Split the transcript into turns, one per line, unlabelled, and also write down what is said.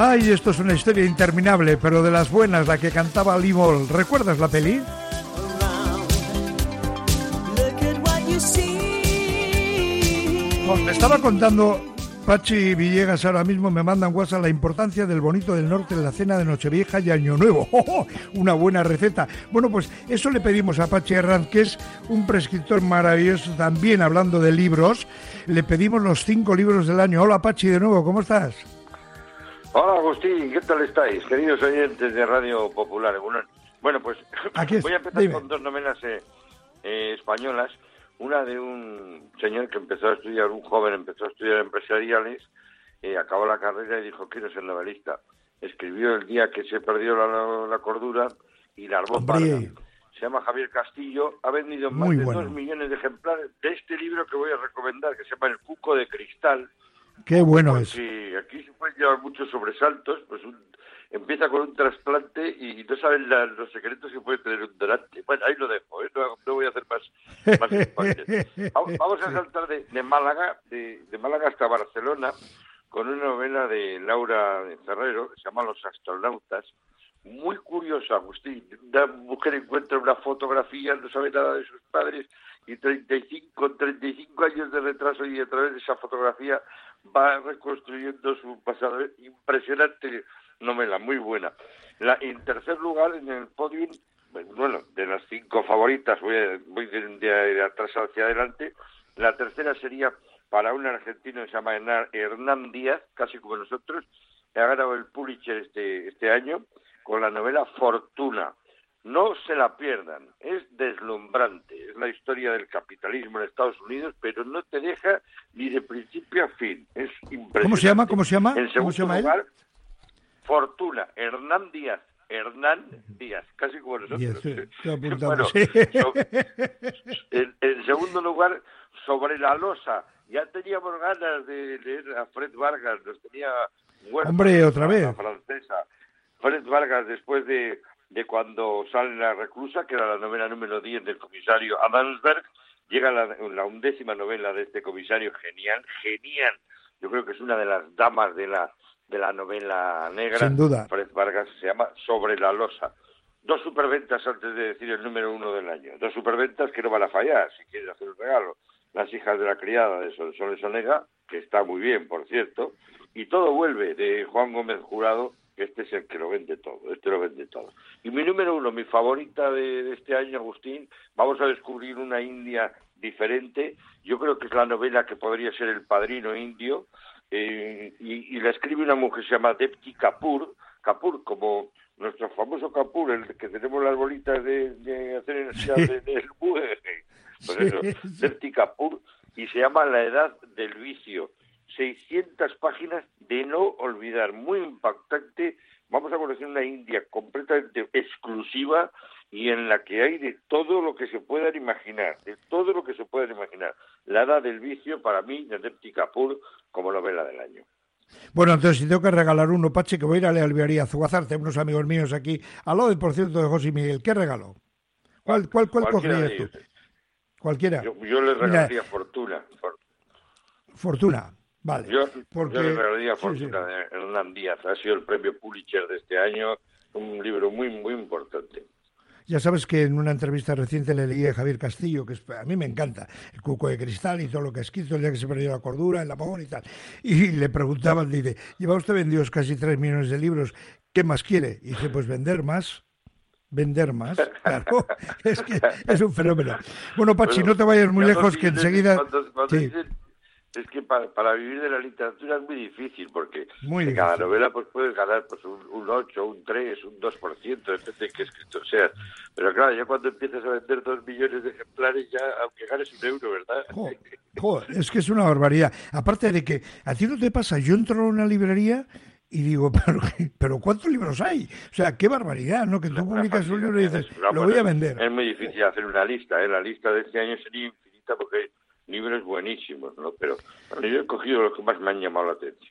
Ay, esto es una historia interminable, pero de las buenas, la que cantaba Limol. ¿Recuerdas la peli? me estaba contando Pachi Villegas ahora mismo me mandan WhatsApp la importancia del bonito del norte en la cena de Nochevieja y Año Nuevo. ¡Oh, una buena receta. Bueno, pues eso le pedimos a Pachi Herranz, que es un prescriptor maravilloso también hablando de libros. Le pedimos los cinco libros del año. Hola Pachi de nuevo, ¿cómo estás?
Hola Agustín, ¿qué tal estáis? Queridos oyentes de Radio Popular. Bueno, pues voy a empezar con dos novelas eh, eh, españolas una de un señor que empezó a estudiar, un joven empezó a estudiar empresariales, eh, acabó la carrera y dijo, quiero ser novelista. Escribió el día que se perdió la, cordura y la armó Se llama Javier Castillo, ha vendido más de dos millones de ejemplares de este libro que voy a recomendar, que se llama El Cuco de Cristal.
Qué bueno es.
Sí, aquí se pueden llevar muchos sobresaltos, pues un, empieza con un trasplante y no saben los secretos que puede tener un donante. Bueno, ahí lo dejo, ¿eh? no, voy a hacer más, vamos, a saltar de, Málaga, de, Málaga hasta Barcelona, con una novela de Laura Ferrero, que se llama Los astronautas, muy curiosa, Agustín. Una mujer encuentra una fotografía, no sabe nada de sus padres, y 35, con 35 años de retraso y a través de esa fotografía va reconstruyendo su pasado. Impresionante novela, muy buena. La, en tercer lugar, en el podium, bueno, de las cinco favoritas, voy, voy de, atrás hacia adelante, la tercera sería para un argentino que se llama Hernán Díaz, casi como nosotros, que ha ganado el Pulitzer este, este año, con la novela Fortuna. No se la pierdan, es deslumbrante, es la historia del capitalismo en Estados Unidos, pero no te deja ni de principio a fin, es impresionante.
¿Cómo se llama? ¿Cómo se llama?
En
segundo
se lugar, Fortuna, Hernán Díaz. Hernán Díaz, casi como nosotros. bueno, en, segundo lugar, sobre la losa. Ya teníamos ganas de leer a Fred Vargas, nos tenía
Hombre, otra vez.
La francesa. Fred Vargas, después de, de cuando sale la reclusa, que era la novela número 10 del comisario Adamsberg, llega la, la undécima novela de este comisario, genial, genial. Yo creo que es una de las damas de la de la novela negra.
Sin duda.
Fred Vargas se llama Sobre la losa. Dos superventas antes de decir el número uno del año. Dos superventas que no van a fallar si quieres hacer un regalo. Las hijas de la criada de Sol Sonega, que está muy bien, por cierto. Y todo vuelve de Juan Gómez Jurado, este es el que lo vende todo. Este lo vende todo. Y mi número uno, mi favorita de este año, Agustín, vamos a descubrir una India diferente. Yo creo que es la novela que podría ser El Padrino Indio, eh, y, la escribe una mujer que se llama Depti Kapoor, Kapoor como nuestro famoso Kapoor, el que tenemos las bolitas de, hacer en el del pues eso, Depti Kapoor, y se llama La Edad del Vicio. 600 páginas de no olvidar, muy impactante. Vamos a conocer una India completamente exclusiva y en la que hay de todo lo que se puedan imaginar, de todo lo que se puedan imaginar. La edad del vicio, para mí, de Depti Kapoor, como novela del año.
Bueno, entonces si tengo que regalar uno, Pache, que voy a ir a la alvearía Zugazar, tengo unos amigos míos aquí, al lado, por cierto, de José Miguel, ¿qué regalo? ¿Cuál, cuál, cuál cogerías tú? Cualquiera.
Yo, le regalaría Fortuna.
Fortuna, vale.
Yo, le regalaría Fortuna de Hernán Díaz, ha sido el premio Pulitzer de este año, un libro muy, muy importante.
Ya sabes que en una entrevista reciente le leí a Javier Castillo, que a mí me encanta, el cuco de cristal y todo lo que ha escrito, el día que se perdió la cordura, el apagón y tal. Y le preguntaban, dice, lleva usted vendidos casi tres millones de libros, ¿qué más quiere? Y dice, pues vender más vender más. Claro, es que es un fenómeno. Bueno, Pachi, no te vayas muy lejos, que enseguida
es que para, vivir de la literatura es muy difícil, porque en cada novela pues puedes ganar pues un, un 8, un 3, un 2%, depende de qué escritor seas. Pero claro, ya cuando empiezas a vender dos millones de ejemplares, ya aunque ganes un euro, ¿verdad?
Joder, es que es una barbaridad. Aparte de que a ti no te pasa, yo entro a una librería y digo, pero, pero ¿cuántos libros hay? O sea, qué barbaridad, ¿no? Que tú publicas un libro y dices, lo voy a vender.
Es muy difícil hacer una lista, ¿eh? La lista de este año sería infinita porque libros buenísimos, ¿no? Pero yo he cogido los que más me han llamado la atención.